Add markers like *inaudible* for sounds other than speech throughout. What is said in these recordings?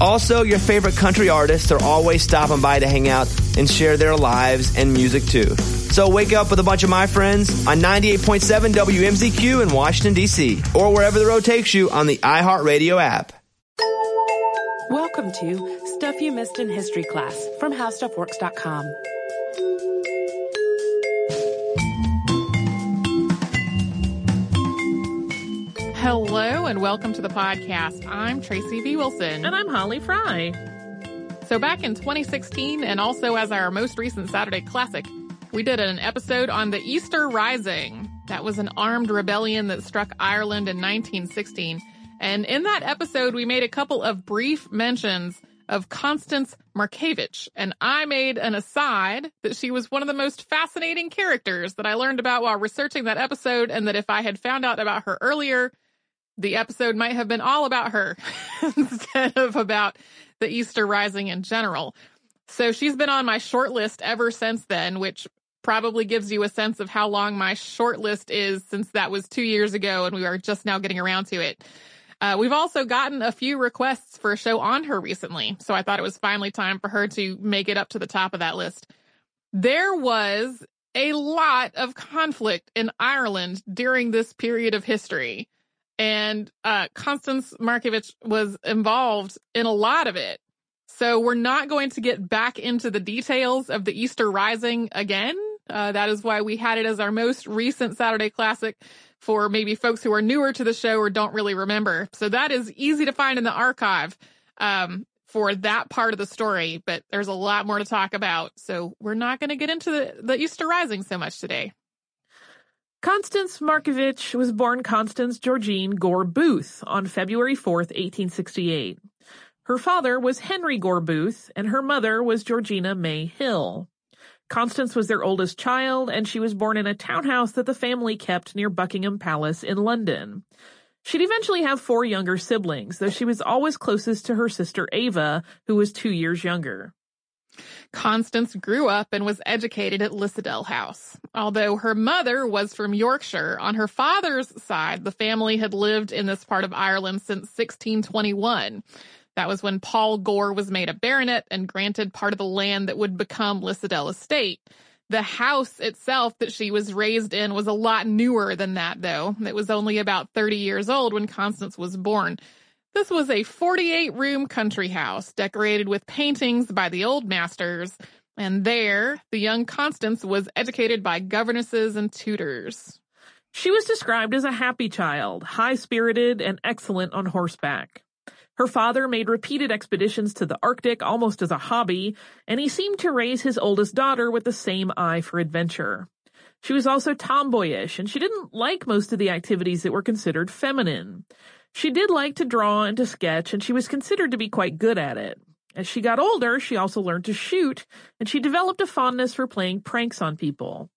Also, your favorite country artists are always stopping by to hang out and share their lives and music too. So wake up with a bunch of my friends on 98.7 WMZQ in Washington, D.C., or wherever the road takes you on the iHeartRadio app. Welcome to Stuff You Missed in History Class from HowStuffWorks.com. Hello and welcome to the podcast. I'm Tracy V. Wilson. And I'm Holly Fry. So, back in 2016, and also as our most recent Saturday Classic, we did an episode on the Easter Rising. That was an armed rebellion that struck Ireland in 1916. And in that episode, we made a couple of brief mentions of Constance Markievicz. And I made an aside that she was one of the most fascinating characters that I learned about while researching that episode, and that if I had found out about her earlier, the episode might have been all about her *laughs* instead of about the Easter Rising in general. So she's been on my short list ever since then, which probably gives you a sense of how long my short list is since that was two years ago and we are just now getting around to it. Uh, we've also gotten a few requests for a show on her recently, so I thought it was finally time for her to make it up to the top of that list. There was a lot of conflict in Ireland during this period of history and uh, Constance Markievicz was involved in a lot of it. So we're not going to get back into the details of the Easter Rising again. Uh, that is why we had it as our most recent Saturday Classic for maybe folks who are newer to the show or don't really remember. So that is easy to find in the archive um, for that part of the story, but there's a lot more to talk about. So we're not going to get into the, the Easter Rising so much today. Constance Markievicz was born Constance Georgine Gore Booth on February 4th, 1868. Her father was Henry Gore Booth, and her mother was Georgina May Hill. Constance was their oldest child, and she was born in a townhouse that the family kept near Buckingham Palace in London. She'd eventually have four younger siblings, though she was always closest to her sister Ava, who was two years younger. Constance grew up and was educated at Lissadell House. Although her mother was from Yorkshire, on her father's side, the family had lived in this part of Ireland since 1621. That was when Paul Gore was made a baronet and granted part of the land that would become Lissadell Estate. The house itself that she was raised in was a lot newer than that, though. It was only about 30 years old when Constance was born. This was a 48 room country house decorated with paintings by the old masters, and there the young Constance was educated by governesses and tutors. She was described as a happy child, high spirited, and excellent on horseback. Her father made repeated expeditions to the Arctic almost as a hobby, and he seemed to raise his oldest daughter with the same eye for adventure. She was also tomboyish, and she didn't like most of the activities that were considered feminine. She did like to draw and to sketch, and she was considered to be quite good at it. As she got older, she also learned to shoot, and she developed a fondness for playing pranks on people.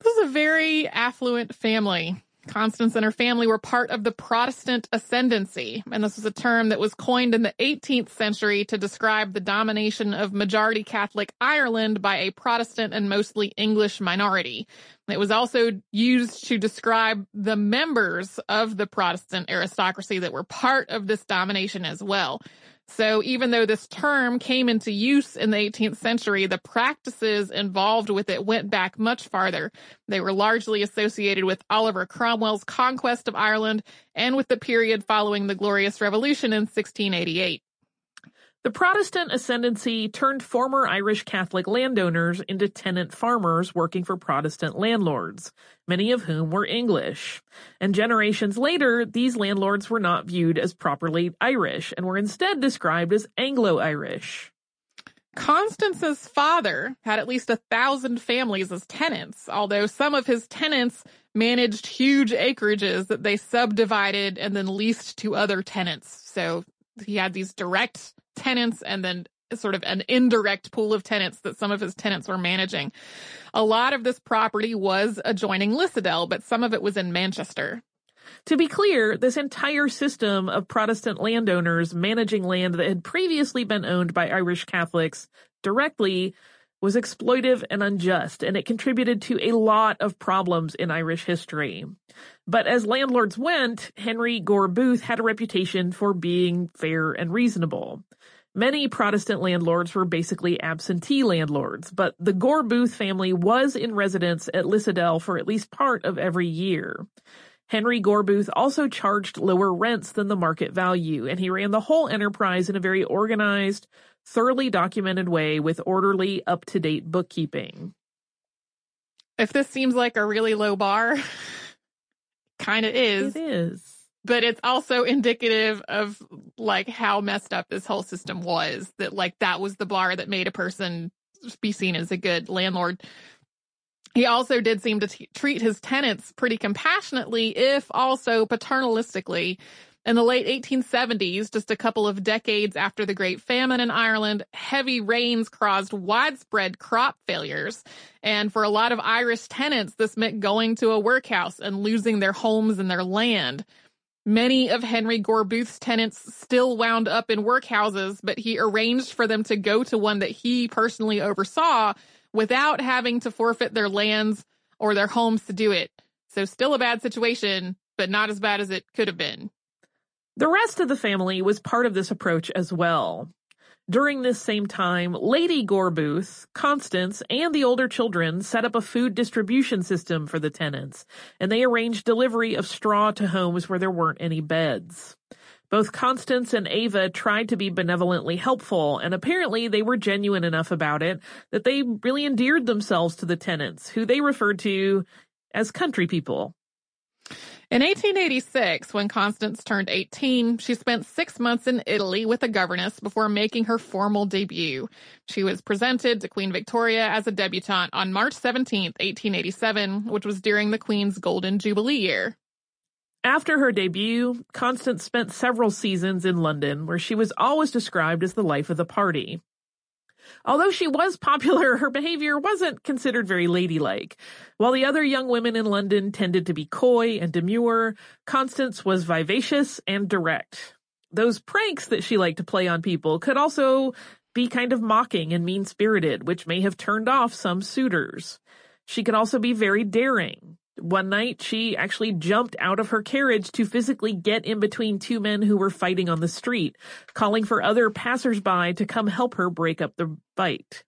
This is a very affluent family. Constance and her family were part of the Protestant ascendancy, and this was a term that was coined in the 18th century to describe the domination of majority Catholic Ireland by a Protestant and mostly English minority. It was also used to describe the members of the Protestant aristocracy that were part of this domination as well. So even though this term came into use in the 18th century, the practices involved with it went back much farther. They were largely associated with Oliver Cromwell's conquest of Ireland and with the period following the Glorious Revolution in 1688. The Protestant ascendancy turned former Irish Catholic landowners into tenant farmers working for Protestant landlords, many of whom were English. And generations later, these landlords were not viewed as properly Irish and were instead described as Anglo-Irish. Constance's father had at least a thousand families as tenants, although some of his tenants managed huge acreages that they subdivided and then leased to other tenants. So he had these direct tenants and then sort of an indirect pool of tenants that some of his tenants were managing. A lot of this property was adjoining Lissadell, but some of it was in Manchester. To be clear, this entire system of Protestant landowners managing land that had previously been owned by Irish Catholics directly was exploitive and unjust, and it contributed to a lot of problems in Irish history. But as landlords went, Henry Gore Booth had a reputation for being fair and reasonable. Many Protestant landlords were basically absentee landlords, but the Gore Booth family was in residence at Lissadell for at least part of every year. Henry Gore Booth also charged lower rents than the market value, and he ran the whole enterprise in a very organized, thoroughly documented way with orderly, up-to-date bookkeeping. If this seems like a really low bar, *laughs* kind of is. It is but it's also indicative of like how messed up this whole system was that like that was the bar that made a person be seen as a good landlord. He also did seem to t- treat his tenants pretty compassionately, if also paternalistically. In the late 1870s, just a couple of decades after the Great Famine in Ireland, heavy rains caused widespread crop failures. And for a lot of Irish tenants, this meant going to a workhouse and losing their homes and their land. Many of Henry Gore Booth's tenants still wound up in workhouses, but he arranged for them to go to one that he personally oversaw without having to forfeit their lands or their homes to do it. So still a bad situation, but not as bad as it could have been. The rest of the family was part of this approach as well. During this same time, Lady Gore Booth, Constance, and the older children set up a food distribution system for the tenants, and they arranged delivery of straw to homes where there weren't any beds. Both Constance and Ava tried to be benevolently helpful, and apparently they were genuine enough about it that they really endeared themselves to the tenants, who they referred to as country people. In 1886, when Constance turned 18, she spent six months in Italy with a governess before making her formal debut. She was presented to Queen Victoria as a debutante on March 17, 1887, which was during the Queen's Golden Jubilee year. After her debut, Constance spent several seasons in London, where she was always described as the life of the party. Although she was popular, her behavior wasn't considered very ladylike. While the other young women in London tended to be coy and demure, Constance was vivacious and direct. Those pranks that she liked to play on people could also be kind of mocking and mean-spirited, which may have turned off some suitors. She could also be very daring. One night, she actually jumped out of her carriage to physically get in between two men who were fighting on the street, calling for other passersby to come help her break up the fight.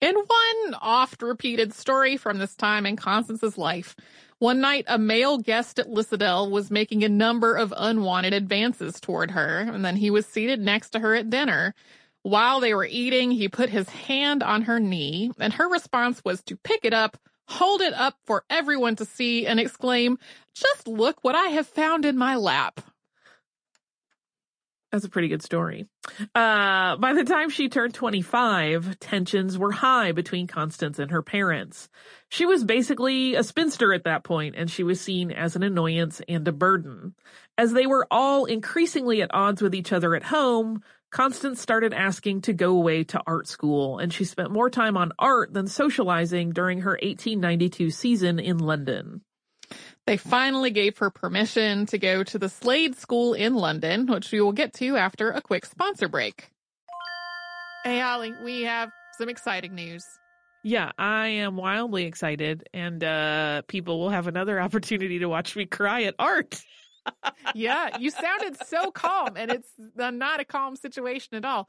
In one oft repeated story from this time in Constance's life, one night a male guest at Lissadell was making a number of unwanted advances toward her, and then he was seated next to her at dinner. While they were eating, he put his hand on her knee, and her response was to pick it up, hold it up for everyone to see, and exclaim, Just look what I have found in my lap. That's a pretty good story. Uh, by the time she turned 25, tensions were high between Constance and her parents. She was basically a spinster at that point, and she was seen as an annoyance and a burden. As they were all increasingly at odds with each other at home, Constance started asking to go away to art school, and she spent more time on art than socializing during her 1892 season in London. They finally gave her permission to go to the Slade School in London, which we will get to after a quick sponsor break. Hey, Holly, we have some exciting news. Yeah, I am wildly excited, and uh, people will have another *laughs* opportunity to watch me cry at art. Yeah, you sounded so calm, and it's uh, not a calm situation at all.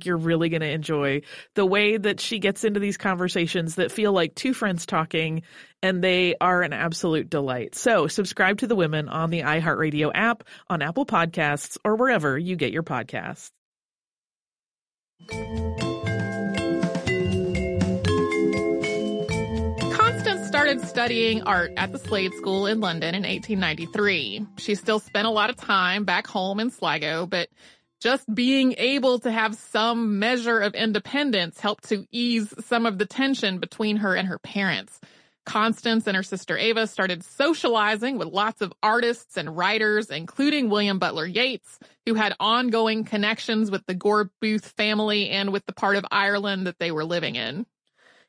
you're really going to enjoy the way that she gets into these conversations that feel like two friends talking, and they are an absolute delight. So subscribe to the women on the iHeartRadio app, on Apple Podcasts, or wherever you get your podcasts. Constance started studying art at the Slade School in London in 1893. She still spent a lot of time back home in Sligo, but just being able to have some measure of independence helped to ease some of the tension between her and her parents. Constance and her sister Ava started socializing with lots of artists and writers, including William Butler Yeats, who had ongoing connections with the Gore Booth family and with the part of Ireland that they were living in.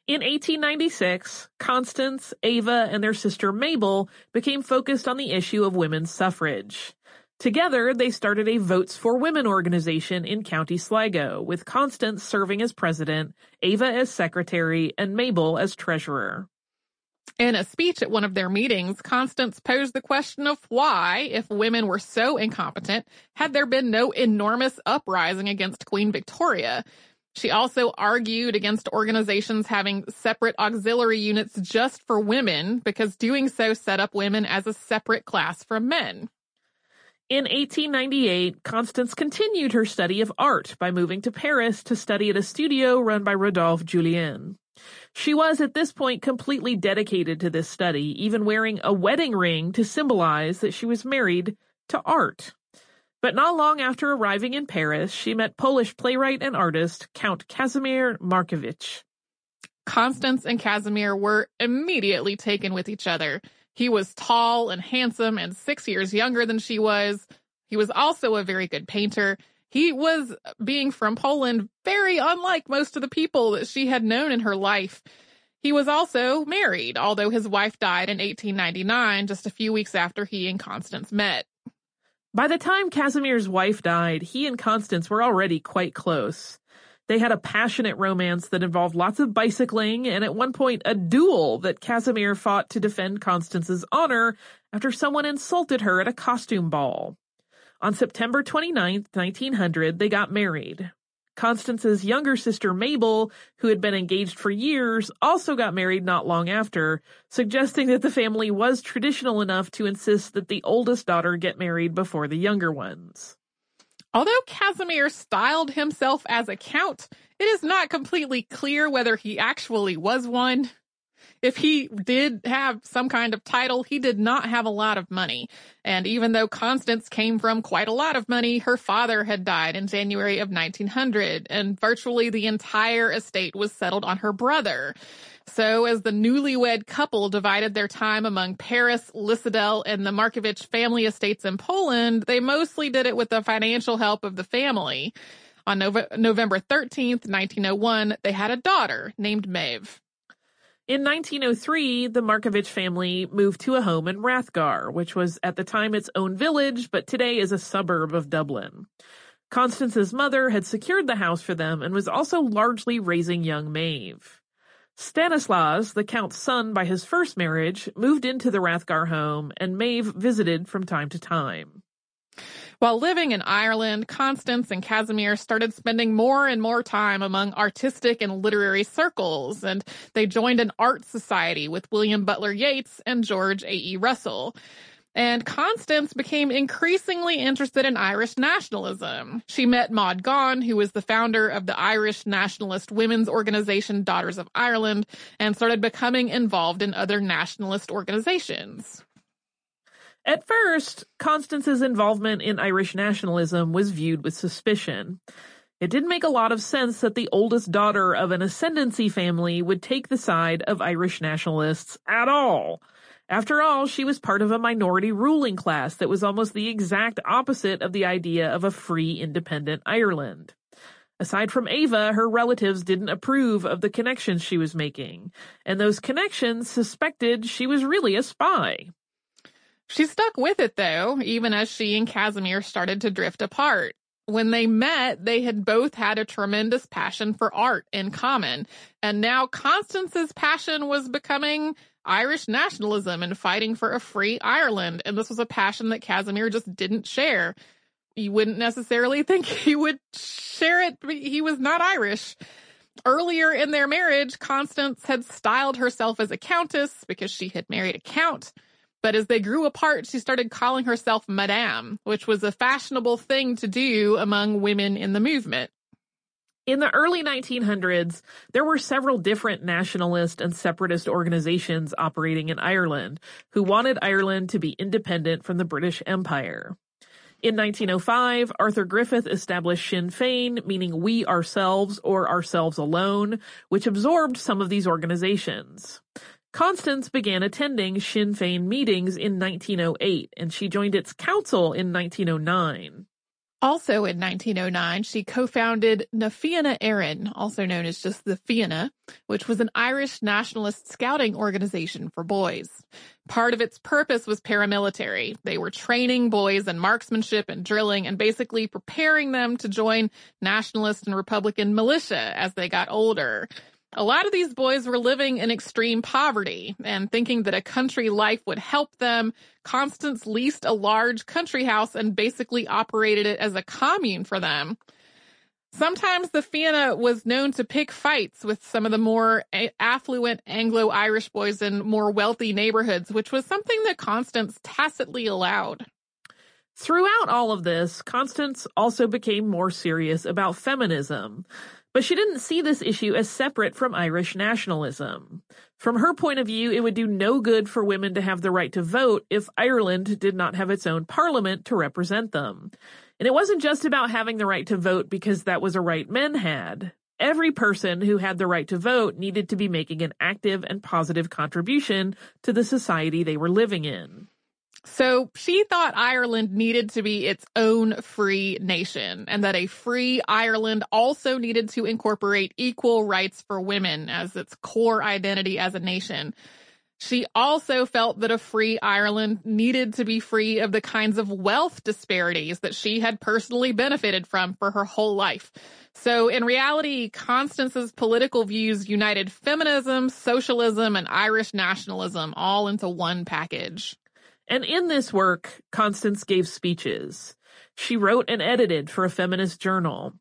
In 1896, Constance, Ava, and their sister Mabel became focused on the issue of women's suffrage. Together, they started a Votes for Women organization in County Sligo, with Constance serving as president, Ava as secretary, and Mabel as treasurer. In a speech at one of their meetings, Constance posed the question of why, if women were so incompetent, had there been no enormous uprising against Queen Victoria? She also argued against organizations having separate auxiliary units just for women because doing so set up women as a separate class from men. In 1898, Constance continued her study of art by moving to Paris to study at a studio run by Rodolphe Julian. She was at this point completely dedicated to this study, even wearing a wedding ring to symbolize that she was married to art. But not long after arriving in Paris, she met Polish playwright and artist Count Casimir Markievicz. Constance and Casimir were immediately taken with each other. He was tall and handsome and six years younger than she was. He was also a very good painter. He was, being from Poland, very unlike most of the people that she had known in her life. He was also married, although his wife died in 1899, just a few weeks after he and Constance met. By the time Casimir's wife died, he and Constance were already quite close. They had a passionate romance that involved lots of bicycling and at one point a duel that Casimir fought to defend Constance's honor after someone insulted her at a costume ball. On September 29, 1900, they got married. Constance's younger sister Mabel, who had been engaged for years, also got married not long after, suggesting that the family was traditional enough to insist that the oldest daughter get married before the younger ones. Although Casimir styled himself as a count, it is not completely clear whether he actually was one. If he did have some kind of title, he did not have a lot of money. And even though Constance came from quite a lot of money, her father had died in January of 1900 and virtually the entire estate was settled on her brother. So as the newlywed couple divided their time among Paris, Lissadell, and the Markievicz family estates in Poland, they mostly did it with the financial help of the family. On Nove- November 13th, 1901, they had a daughter named Maeve. In 1903, the Markievicz family moved to a home in Rathgar, which was at the time its own village, but today is a suburb of Dublin. Constance's mother had secured the house for them and was also largely raising young Maeve. Stanislaus, the Count's son by his first marriage, moved into the Rathgar home and Maeve visited from time to time. While living in Ireland, Constance and Casimir started spending more and more time among artistic and literary circles, and they joined an art society with William Butler Yeats and George A.E. Russell. And Constance became increasingly interested in Irish nationalism. She met Maud Gonne, who was the founder of the Irish nationalist women's organization Daughters of Ireland, and started becoming involved in other nationalist organizations. At first, Constance's involvement in Irish nationalism was viewed with suspicion. It didn't make a lot of sense that the oldest daughter of an ascendancy family would take the side of Irish nationalists at all. After all, she was part of a minority ruling class that was almost the exact opposite of the idea of a free, independent Ireland. Aside from Ava, her relatives didn't approve of the connections she was making, and those connections suspected she was really a spy. She stuck with it though, even as she and Casimir started to drift apart. When they met, they had both had a tremendous passion for art in common. And now Constance's passion was becoming Irish nationalism and fighting for a free Ireland. And this was a passion that Casimir just didn't share. You wouldn't necessarily *laughs* think he would share it. He was not Irish. Earlier in their marriage, Constance had styled herself as a countess because she had married a count. But as they grew apart, she started calling herself Madame, which was a fashionable thing to do among women in the movement. In the early 1900s, there were several different nationalist and separatist organizations operating in Ireland who wanted Ireland to be independent from the British Empire. In 1905, Arthur Griffith established Sinn Féin, meaning we ourselves or ourselves alone, which absorbed some of these organizations. Constance began attending Sinn Féin meetings in 1908, and she joined its council in 1909. Also in 1909, she co-founded Na Fianna Éireann, also known as just the Fianna, which was an Irish nationalist scouting organization for boys. Part of its purpose was paramilitary. They were training boys in marksmanship and drilling and basically preparing them to join nationalist and Republican militia as they got older. A lot of these boys were living in extreme poverty and thinking that a country life would help them. Constance leased a large country house and basically operated it as a commune for them. Sometimes the Fianna was known to pick fights with some of the more affluent Anglo-Irish boys in more wealthy neighborhoods, which was something that Constance tacitly allowed. Throughout all of this, Constance also became more serious about feminism. But she didn't see this issue as separate from Irish nationalism. From her point of view, it would do no good for women to have the right to vote if Ireland did not have its own parliament to represent them. And it wasn't just about having the right to vote because that was a right men had. Every person who had the right to vote needed to be making an active and positive contribution to the society they were living in. So she thought Ireland needed to be its own free nation and that a free Ireland also needed to incorporate equal rights for women as its core identity as a nation. She also felt that a free Ireland needed to be free of the kinds of wealth disparities that she had personally benefited from for her whole life. So in reality, Constance's political views united feminism, socialism, and Irish nationalism all into one package. And in this work, Constance gave speeches. She wrote and edited for a feminist journal.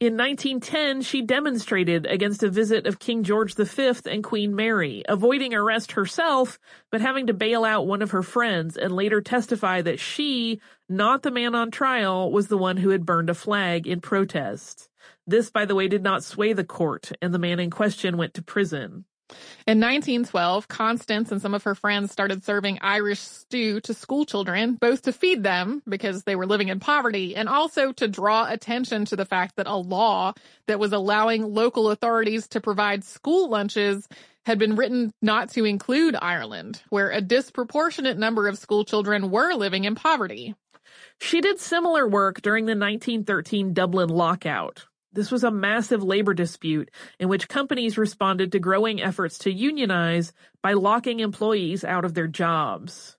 In 1910, she demonstrated against a visit of King George V and Queen Mary, avoiding arrest herself, but having to bail out one of her friends and later testify that she, not the man on trial, was the one who had burned a flag in protest. This, by the way, did not sway the court, and the man in question went to prison. In 1912, Constance and some of her friends started serving Irish stew to school children, both to feed them because they were living in poverty and also to draw attention to the fact that a law that was allowing local authorities to provide school lunches had been written not to include Ireland, where a disproportionate number of school children were living in poverty. She did similar work during the 1913 Dublin lockout. This was a massive labor dispute in which companies responded to growing efforts to unionize by locking employees out of their jobs.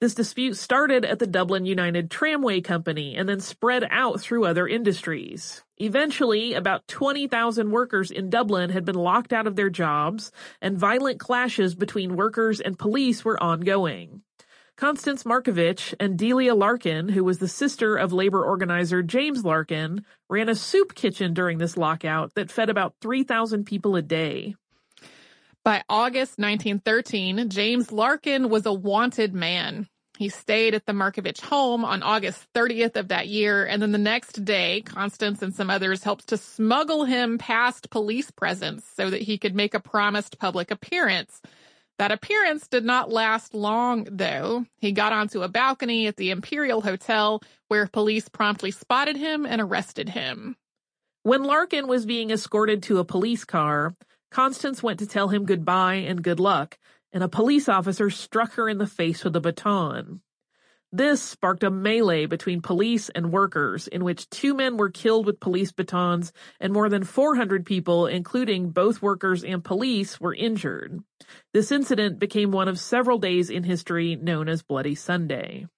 This dispute started at the Dublin United Tramway Company and then spread out through other industries. Eventually, about 20,000 workers in Dublin had been locked out of their jobs, and violent clashes between workers and police were ongoing. Constance Markievicz and Delia Larkin, who was the sister of labor organizer James Larkin, ran a soup kitchen during this lockout that fed about 3,000 people a day. By August 1913, James Larkin was a wanted man. He stayed at the Markievicz home on August 30th of that year, and then the next day, Constance and some others helped to smuggle him past police presence so that he could make a promised public appearance. That appearance did not last long, though. He got onto a balcony at the Imperial Hotel where police promptly spotted him and arrested him. When Larkin was being escorted to a police car, Constance went to tell him goodbye and good luck, and a police officer struck her in the face with a baton. This sparked a melee between police and workers in which two men were killed with police batons and more than 400 people, including both workers and police, were injured. This incident became one of several days in history known as Bloody Sunday.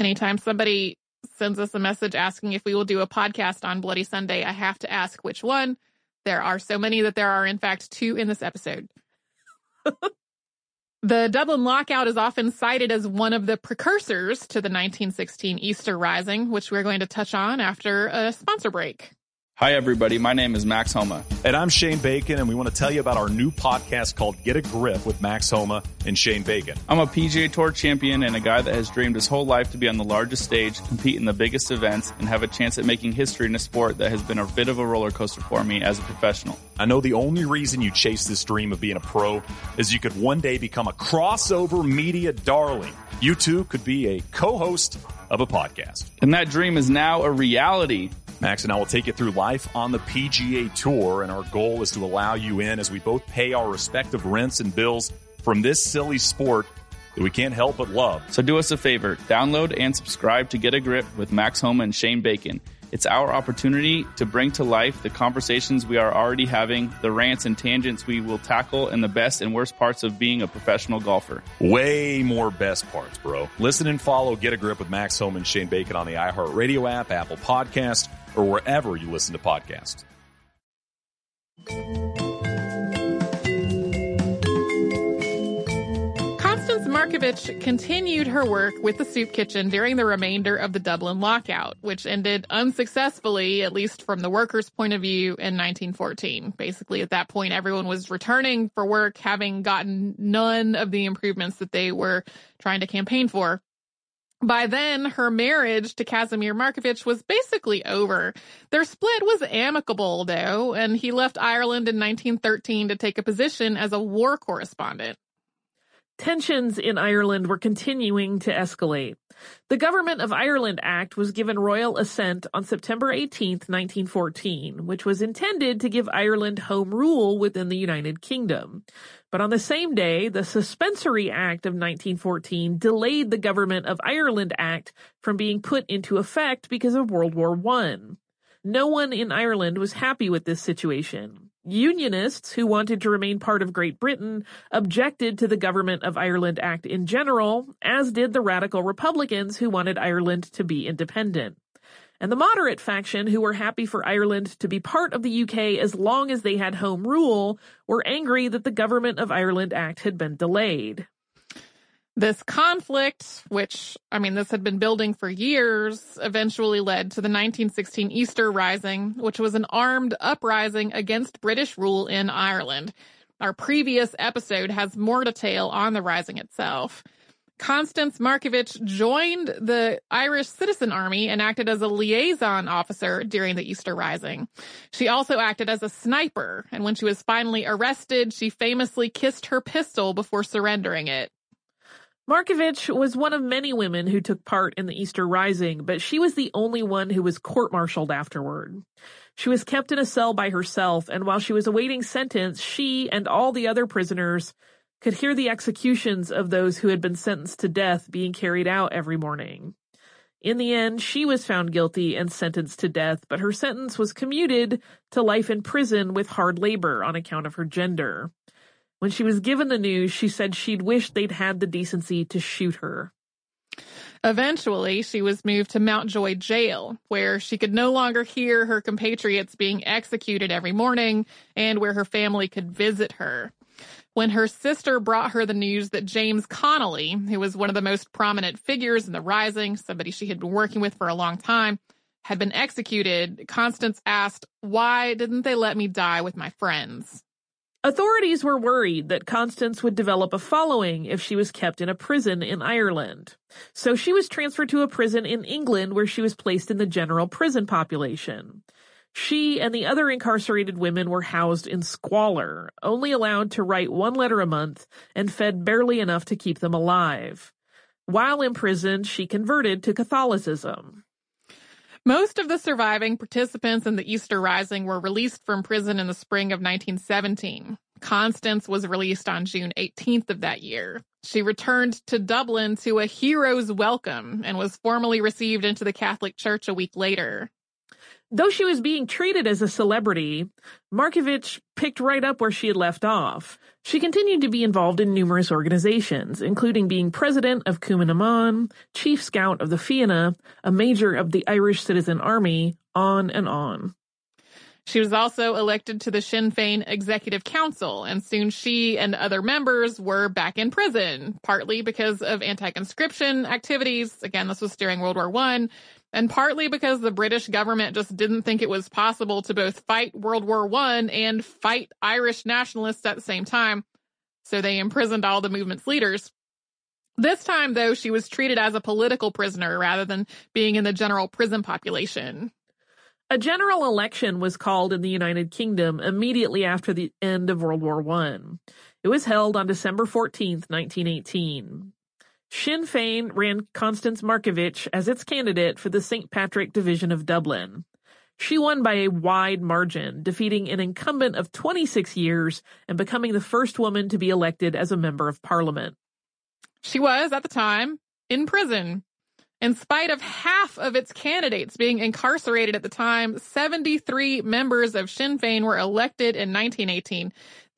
Anytime somebody sends us a message asking if we will do a podcast on Bloody Sunday, I have to ask which one. There are so many that there are, in fact, two in this episode. *laughs* The Dublin lockout is often cited as one of the precursors to the 1916 Easter Rising, which we're going to touch on after a sponsor break. Hi, everybody. My name is Max Homa. And I'm Shane Bacon, and we want to tell you about our new podcast called Get a Grip with Max Homa and Shane Bacon. I'm a PGA Tour champion and a guy that has dreamed his whole life to be on the largest stage, compete in the biggest events, and have a chance at making history in a sport that has been a bit of a roller coaster for me as a professional. I know the only reason you chase this dream of being a pro is you could one day become a crossover media darling. You too could be a co-host of a podcast. And that dream is now a reality. Max and I will take you through life on the PGA Tour, and our goal is to allow you in as we both pay our respective rents and bills from this silly sport that we can't help but love. So do us a favor download and subscribe to Get a Grip with Max Homa and Shane Bacon. It's our opportunity to bring to life the conversations we are already having, the rants and tangents we will tackle, and the best and worst parts of being a professional golfer. Way more best parts, bro. Listen and follow Get a Grip with Max Homa and Shane Bacon on the iHeartRadio app, Apple Podcast, or wherever you listen to podcasts. Constance Markievicz continued her work with the soup kitchen during the remainder of the Dublin lockout, which ended unsuccessfully, at least from the workers' point of view, in 1914. Basically, at that point, everyone was returning for work, having gotten none of the improvements that they were trying to campaign for. By then, her marriage to Casimir Markievicz was basically over. Their split was amicable, though, and he left Ireland in 1913 to take a position as a war correspondent. Tensions in Ireland were continuing to escalate. The Government of Ireland Act was given royal assent on September 18, 1914, which was intended to give Ireland home rule within the United Kingdom. But on the same day, the Suspensory Act of 1914 delayed the Government of Ireland Act from being put into effect because of World War I. No one in Ireland was happy with this situation. Unionists who wanted to remain part of Great Britain objected to the Government of Ireland Act in general, as did the radical Republicans who wanted Ireland to be independent. And the moderate faction who were happy for Ireland to be part of the UK as long as they had home rule were angry that the Government of Ireland Act had been delayed. This conflict, which, I mean, this had been building for years, eventually led to the 1916 Easter Rising, which was an armed uprising against British rule in Ireland. Our previous episode has more detail on the rising itself. Constance Markievicz joined the Irish Citizen Army and acted as a liaison officer during the Easter Rising. She also acted as a sniper, and when she was finally arrested, she famously kissed her pistol before surrendering it. Markievicz was one of many women who took part in the Easter Rising, but she was the only one who was court-martialed afterward. She was kept in a cell by herself, and while she was awaiting sentence, she and all the other prisoners could hear the executions of those who had been sentenced to death being carried out every morning. In the end, she was found guilty and sentenced to death, but her sentence was commuted to life in prison with hard labor on account of her gender. When she was given the news, she said she'd wished they'd had the decency to shoot her. Eventually, she was moved to Mountjoy Jail, where she could no longer hear her compatriots being executed every morning and where her family could visit her when her sister brought her the news that James Connolly, who was one of the most prominent figures in the Rising, somebody she had been working with for a long time, had been executed, Constance asked, Why didn't they let me die with my friends? Authorities were worried that Constance would develop a following if she was kept in a prison in Ireland. So she was transferred to a prison in England where she was placed in the general prison population. She and the other incarcerated women were housed in squalor, only allowed to write one letter a month and fed barely enough to keep them alive. While imprisoned, she converted to Catholicism. Most of the surviving participants in the Easter Rising were released from prison in the spring of 1917. Constance was released on June 18th of that year. She returned to Dublin to a hero's welcome and was formally received into the Catholic Church a week later. Though she was being treated as a celebrity, Markievicz picked right up where she had left off. She continued to be involved in numerous organizations, including being president of Cumann chief scout of the Fianna, a major of the Irish Citizen Army, on and on. She was also elected to the Sinn Féin Executive Council, and soon she and other members were back in prison, partly because of anti-conscription activities. Again, this was during World War One, and partly because the British government just didn't think it was possible to both fight World War One and fight Irish nationalists at the same time. So they imprisoned all the movement's leaders. This time, though, she was treated as a political prisoner rather than being in the general prison population. A general election was called in the United Kingdom immediately after the end of World War I. It was held on December 14, 1918. Sinn Féin ran Constance Markievicz as its candidate for the St. Patrick Division of Dublin. She won by a wide margin, defeating an incumbent of 26 years and becoming the first woman to be elected as a member of parliament. She was, at the time, in prison. In spite of half of its candidates being incarcerated at the time, 73 members of Sinn Féin were elected in 1918.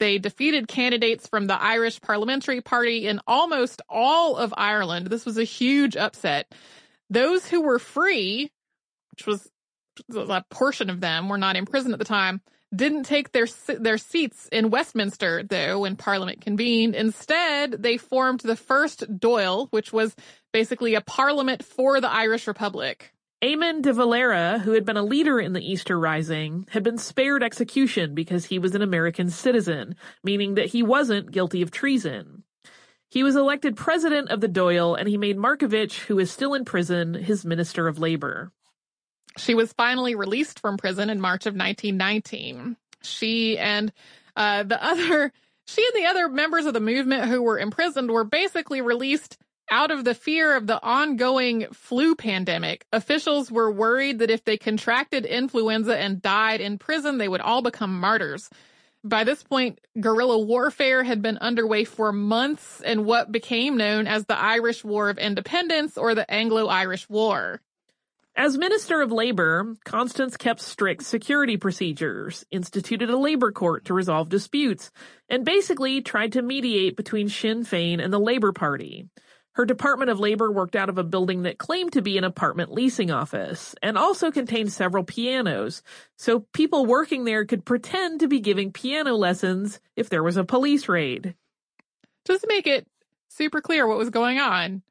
They defeated candidates from the Irish Parliamentary Party in almost all of Ireland. This was a huge upset. Those who were free, which was a portion of them, were not in prison at the time, didn't take their their seats in Westminster though when Parliament convened. Instead, they formed the first Dáil, which was basically a parliament for the Irish Republic. Eamon de Valera, who had been a leader in the Easter Rising, had been spared execution because he was an American citizen, meaning that he wasn't guilty of treason. He was elected president of the Dáil, and he made Markievicz, who is still in prison, his minister of labor. She was finally released from prison in March of 1919. She and uh, the other, she and the other members of the movement who were imprisoned were basically released out of the fear of the ongoing flu pandemic, officials were worried that if they contracted influenza and died in prison, they would all become martyrs. By this point, guerrilla warfare had been underway for months in what became known as the Irish War of Independence or the Anglo-Irish War. As Minister of Labor, Constance kept strict security procedures, instituted a labor court to resolve disputes, and basically tried to mediate between Sinn Féin and the Labor Party. Her Department of Labor worked out of a building that claimed to be an apartment leasing office and also contained several pianos, so people working there could pretend to be giving piano lessons if there was a police raid. Just to make it super clear what was going on,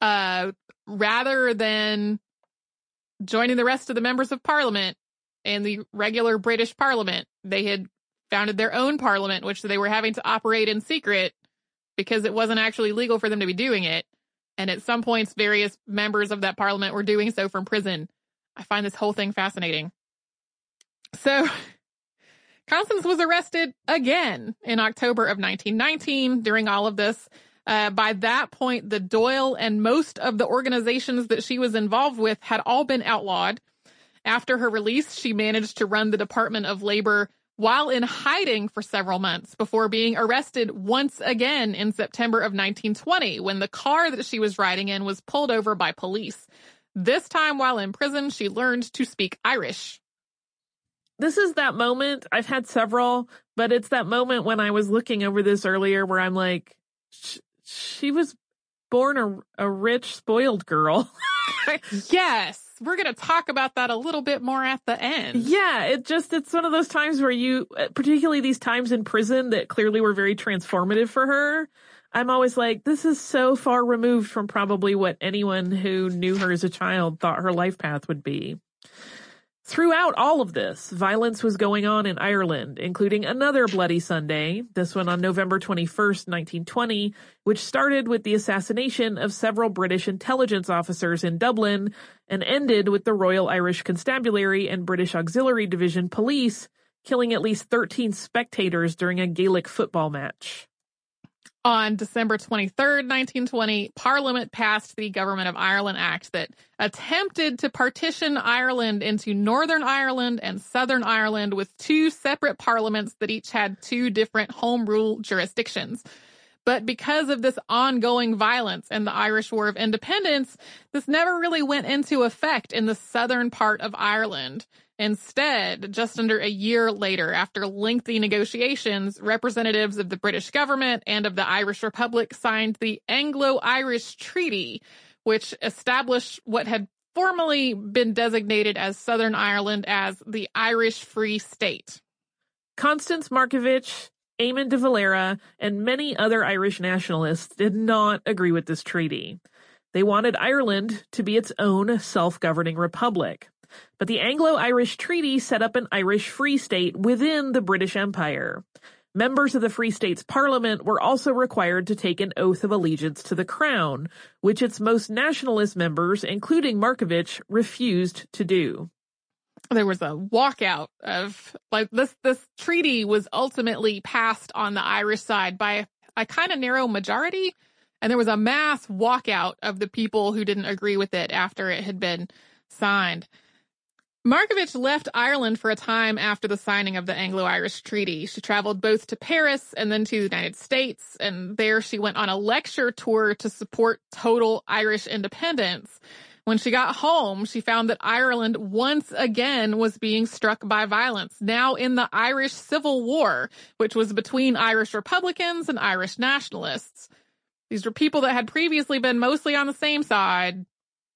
uh, rather than joining the rest of the members of parliament and the regular British parliament, they had founded their own parliament, which they were having to operate in secret because it wasn't actually legal for them to be doing it. And at some points, various members of that parliament were doing so from prison. I find this whole thing fascinating. So, *laughs* Constance was arrested again in October of 1919 during all of this. Uh, by that point, the Dáil and most of the organizations that she was involved with had all been outlawed. After her release, she managed to run the Department of Labor while in hiding for several months before being arrested once again in September of 1920 when the car that she was riding in was pulled over by police. This time while in prison, she learned to speak Irish. This is that moment. I've had several, but it's that moment when I was looking over this earlier where I'm like, she was born a, a rich, spoiled girl. *laughs* yes we're going to talk about that a little bit more at the end. Yeah, it just, it's one of those times where you, particularly these times in prison that clearly were very transformative for her. I'm always like, this is so far removed from probably what anyone who knew her as a child thought her life path would be. Throughout all of this, violence was going on in Ireland, including another Bloody Sunday, this one on November 21st, 1920, which started with the assassination of several British intelligence officers in Dublin and ended with the Royal Irish Constabulary and British Auxiliary Division police killing at least 13 spectators during a Gaelic football match. On December 23rd, 1920, Parliament passed the Government of Ireland Act that attempted to partition Ireland into Northern Ireland and Southern Ireland with two separate parliaments that each had two different home rule jurisdictions. But because of this ongoing violence and the Irish War of Independence, this never really went into effect in the southern part of Ireland. Instead, just under a year later, after lengthy negotiations, representatives of the British government and of the Irish Republic signed the Anglo-Irish Treaty, which established what had formerly been designated as Southern Ireland as the Irish Free State. Constance Markievicz, Eamon de Valera, and many other Irish nationalists did not agree with this treaty. They wanted Ireland to be its own self-governing republic. But the Anglo-Irish Treaty set up an Irish Free State within the British Empire. Members of the Free States Parliament were also required to take an oath of allegiance to the Crown, which its most nationalist members, including Markievicz, refused to do. There was a walkout of like this this treaty was ultimately passed on the Irish side by a kind of narrow majority and there was a mass walkout of the people who didn't agree with it after it had been signed. Markievicz left Ireland for a time after the signing of the Anglo-Irish Treaty. She traveled both to Paris and then to the United States, and there she went on a lecture tour to support total Irish independence. When she got home, she found that Ireland once again was being struck by violence, now in the Irish Civil War, which was between Irish Republicans and Irish nationalists. These were people that had previously been mostly on the same side,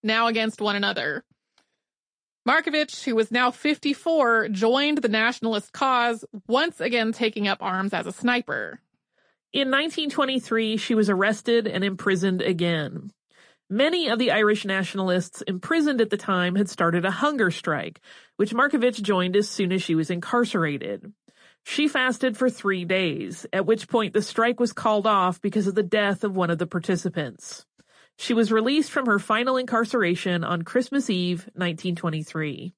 now against one another. Markievicz, who was now 54, joined the nationalist cause, once again taking up arms as a sniper. In 1923, she was arrested and imprisoned again. Many of the Irish nationalists imprisoned at the time had started a hunger strike, which Markievicz joined as soon as she was incarcerated. She fasted for three days, at which point the strike was called off because of the death of one of the participants. She was released from her final incarceration on Christmas Eve, 1923.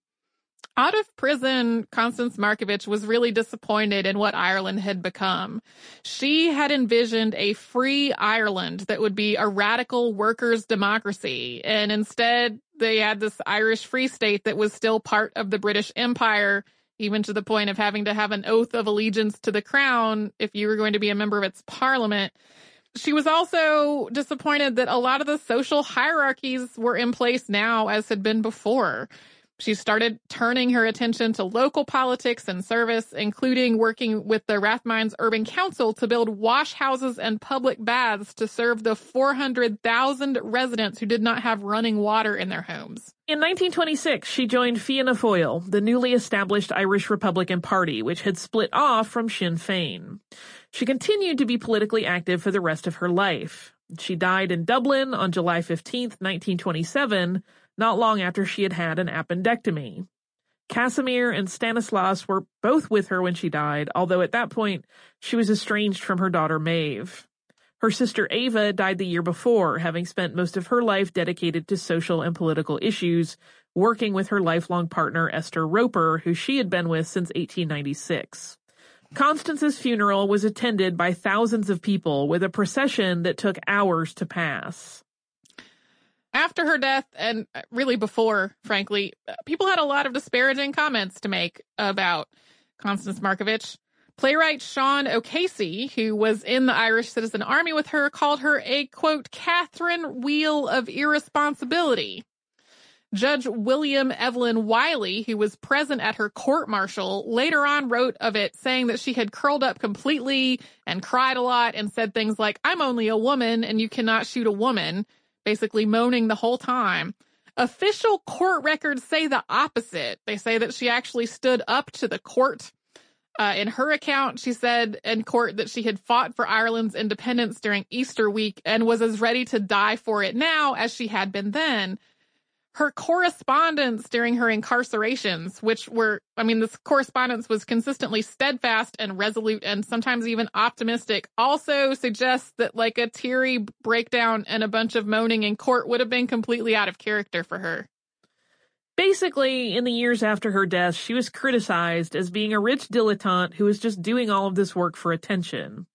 Out of prison, Constance Markievicz was really disappointed in what Ireland had become. She had envisioned a free Ireland that would be a radical workers' democracy, and instead they had this Irish Free State that was still part of the British Empire, even to the point of having to have an oath of allegiance to the crown if you were going to be a member of its parliament. She was also disappointed that a lot of the social hierarchies were in place now as had been before. She started turning her attention to local politics and service, including working with the Rathmines Urban Council to build wash houses and public baths to serve the 400,000 residents who did not have running water in their homes. In 1926, she joined Fianna Fáil, the newly established Irish Republican Party, which had split off from Sinn Féin. She continued to be politically active for the rest of her life. She died in Dublin on July 15, 1927, not long after she had had an appendectomy. Casimir and Stanislaus were both with her when she died, although at that point she was estranged from her daughter Maeve. Her sister Eva died the year before, having spent most of her life dedicated to social and political issues, working with her lifelong partner Esther Roper, who she had been with since 1896. Constance's funeral was attended by thousands of people with a procession that took hours to pass. After her death, and uh, really before, frankly, uh, people had a lot of disparaging comments to make about Constance Markievicz. Playwright Sean O'Casey, who was in the Irish Citizen Army with her, called her a quote, Catherine Wheel of Irresponsibility. Judge William Evelyn Wylie, who was present at her court martial, later on wrote of it saying that she had curled up completely and cried a lot and said things like, I'm only a woman and you cannot shoot a woman, basically moaning the whole time. Official court records say the opposite. They say that she actually stood up to the court. Uh, in her account, she said in court that she had fought for Ireland's independence during Easter week and was as ready to die for it now as she had been then her correspondence during her incarcerations, which were, I mean, this correspondence was consistently steadfast and resolute and sometimes even optimistic, also suggests that like a teary breakdown and a bunch of moaning in court would have been completely out of character for her. Basically, in the years after her death, she was criticized as being a rich dilettante who was just doing all of this work for attention.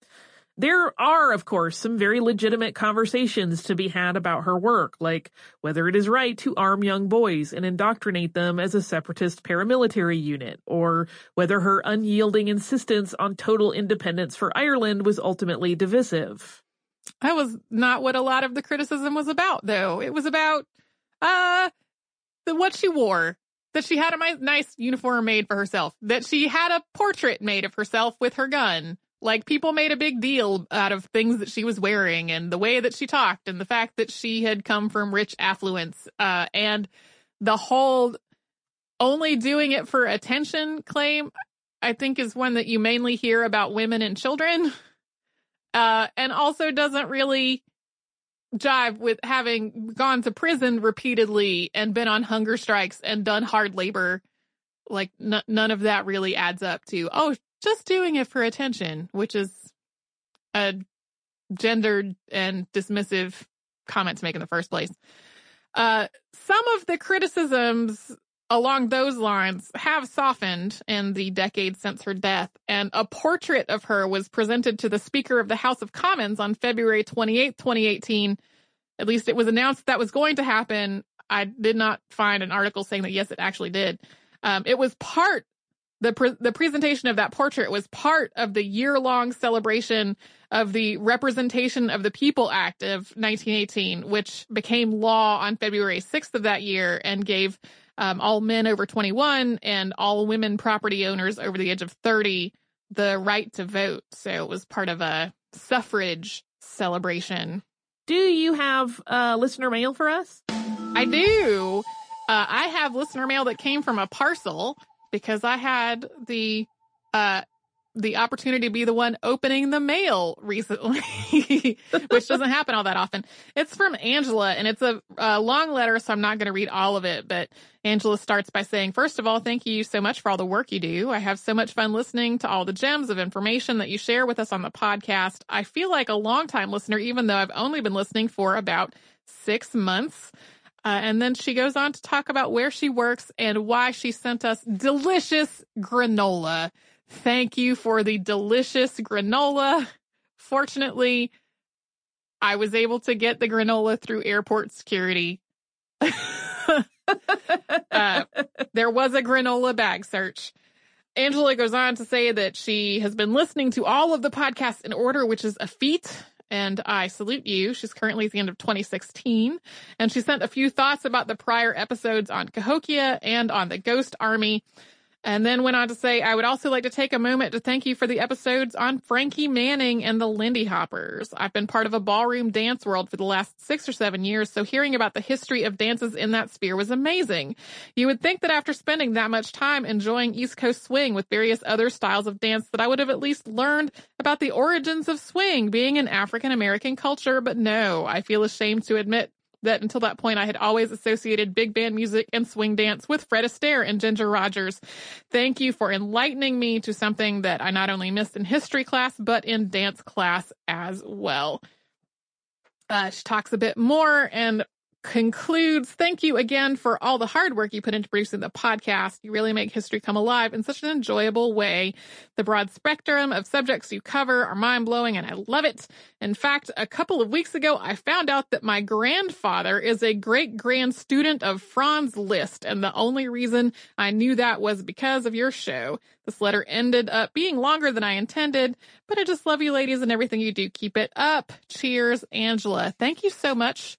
There are, of course, some very legitimate conversations to be had about her work, like whether it is right to arm young boys and indoctrinate them as a separatist paramilitary unit, or whether her unyielding insistence on total independence for Ireland was ultimately divisive. That was not what a lot of the criticism was about, though. It was about, uh, the, what she wore. That she had a nice uniform made for herself. That she had a portrait made of herself with her gun like people made a big deal out of things that she was wearing and the way that she talked and the fact that she had come from rich affluence uh, and the whole only doing it for attention claim i think is one that you mainly hear about women and children. *laughs* Uh, and also doesn't really jive with having gone to prison repeatedly and been on hunger strikes and done hard labor. Like n- none of that really adds up to oh just doing it for attention, which is a gendered and dismissive comment to make in the first place. Uh, some of the criticisms along those lines have softened in the decades since her death, and a portrait of her was presented to the Speaker of the House of Commons on February 28, 2018. At least it was announced that was going to happen. I did not find an article saying that yes, it actually did. Um, it was part the pre- the presentation of that portrait was part of the year long celebration of the Representation of the People Act of 1918, which became law on February 6th of that year and gave um, all men over 21 and all women property owners over the age of 30 the right to vote. So it was part of a suffrage celebration. Do you have uh, listener mail for us? I do. Uh, I have listener mail that came from a parcel because I had the uh the opportunity to be the one opening the mail recently, *laughs* which doesn't happen all that often. It's from Angela and it's a, a long letter, so I'm not going to read all of it. But Angela starts by saying, First of all, thank you so much for all the work you do. I have so much fun listening to all the gems of information that you share with us on the podcast. I feel like a long-time listener, even though I've only been listening for about six months. Uh, and then she goes on to talk about where she works and why she sent us delicious granola. Thank you for the delicious granola. Fortunately, I was able to get the granola through airport security. *laughs* uh, there was a granola bag search. Angela goes on to say that she has been listening to all of the podcasts in order, which is a feat and I salute you. She's currently at the end of 2016, and she sent a few thoughts about the prior episodes on Cahokia and on the Ghost Army. And then went on to say, I would also like to take a moment to thank you for the episodes on Frankie Manning and the Lindy Hoppers. I've been part of a ballroom dance world for the last six or seven years, so hearing about the history of dances in that sphere was amazing. You would think that after spending that much time enjoying East Coast swing with various other styles of dance that I would have at least learned about the origins of swing being an African American culture, but no, I feel ashamed to admit that until that point I had always associated big band music and swing dance with Fred Astaire and Ginger Rogers. Thank you for enlightening me to something that I not only missed in history class, but in dance class as well. Uh, she talks a bit more and concludes. Thank you again for all the hard work you put into producing the podcast. You really make history come alive in such an enjoyable way. The broad spectrum of subjects you cover are mind-blowing and i love it. In fact a couple of weeks ago i found out that my grandfather is a great grand student of franz liszt and the only reason i knew that was because of your show. This letter ended up being longer than i intended but i just love you ladies and everything you do. Keep it up. Cheers angela. Thank you so much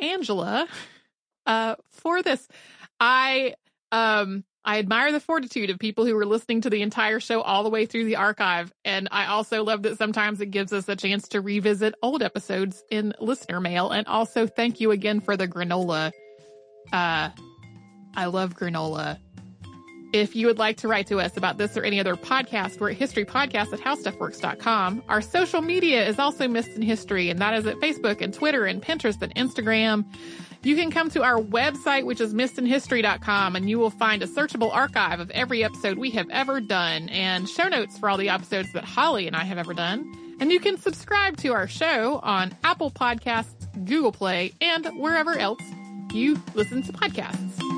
Angela uh, for this. I um I admire the fortitude of people who are listening to the entire show all the way through the archive, and I also love that sometimes it gives us a chance to revisit old episodes in listener mail. And also, thank you again for the granola. Uh, I love granola. If you would like to write to us about this or any other podcast, we're at historypodcast at howstuffworks.com. Our social media is also Missed in History, and that is at Facebook and Twitter and Pinterest and Instagram. You can come to our website, which is missedinhistory.com, and you will find a searchable archive of every episode we have ever done and show notes for all the episodes that Holly and I have ever done. And you can subscribe to our show on Apple Podcasts, Google Play, and wherever else you listen to podcasts.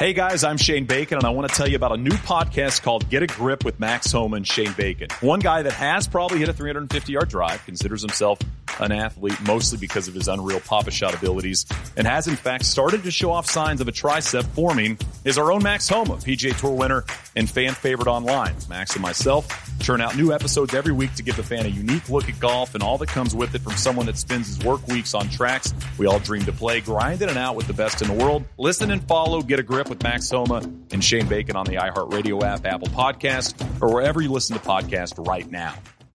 Hey guys, I'm Shane Bacon, and I want to tell you about a new podcast called Get a Grip with Max Homa and Shane Bacon. One guy that has probably hit a 350 yard drive, considers himself an athlete mostly because of his unreal papa shot abilities, and has in fact started to show off signs of a tricep forming, is our own Max Homa, PGA Tour winner and fan favorite online. Max and myself churn out new episodes every week to give the fan a unique look at golf and all that comes with it from someone that spends his work weeks on tracks we all dream to play, grinding it out with the best in the world. Listen and follow Get a Grip with Max Homa and Shane Bacon on the iHeartRadio app, Apple Podcast, or wherever you listen to podcasts right now.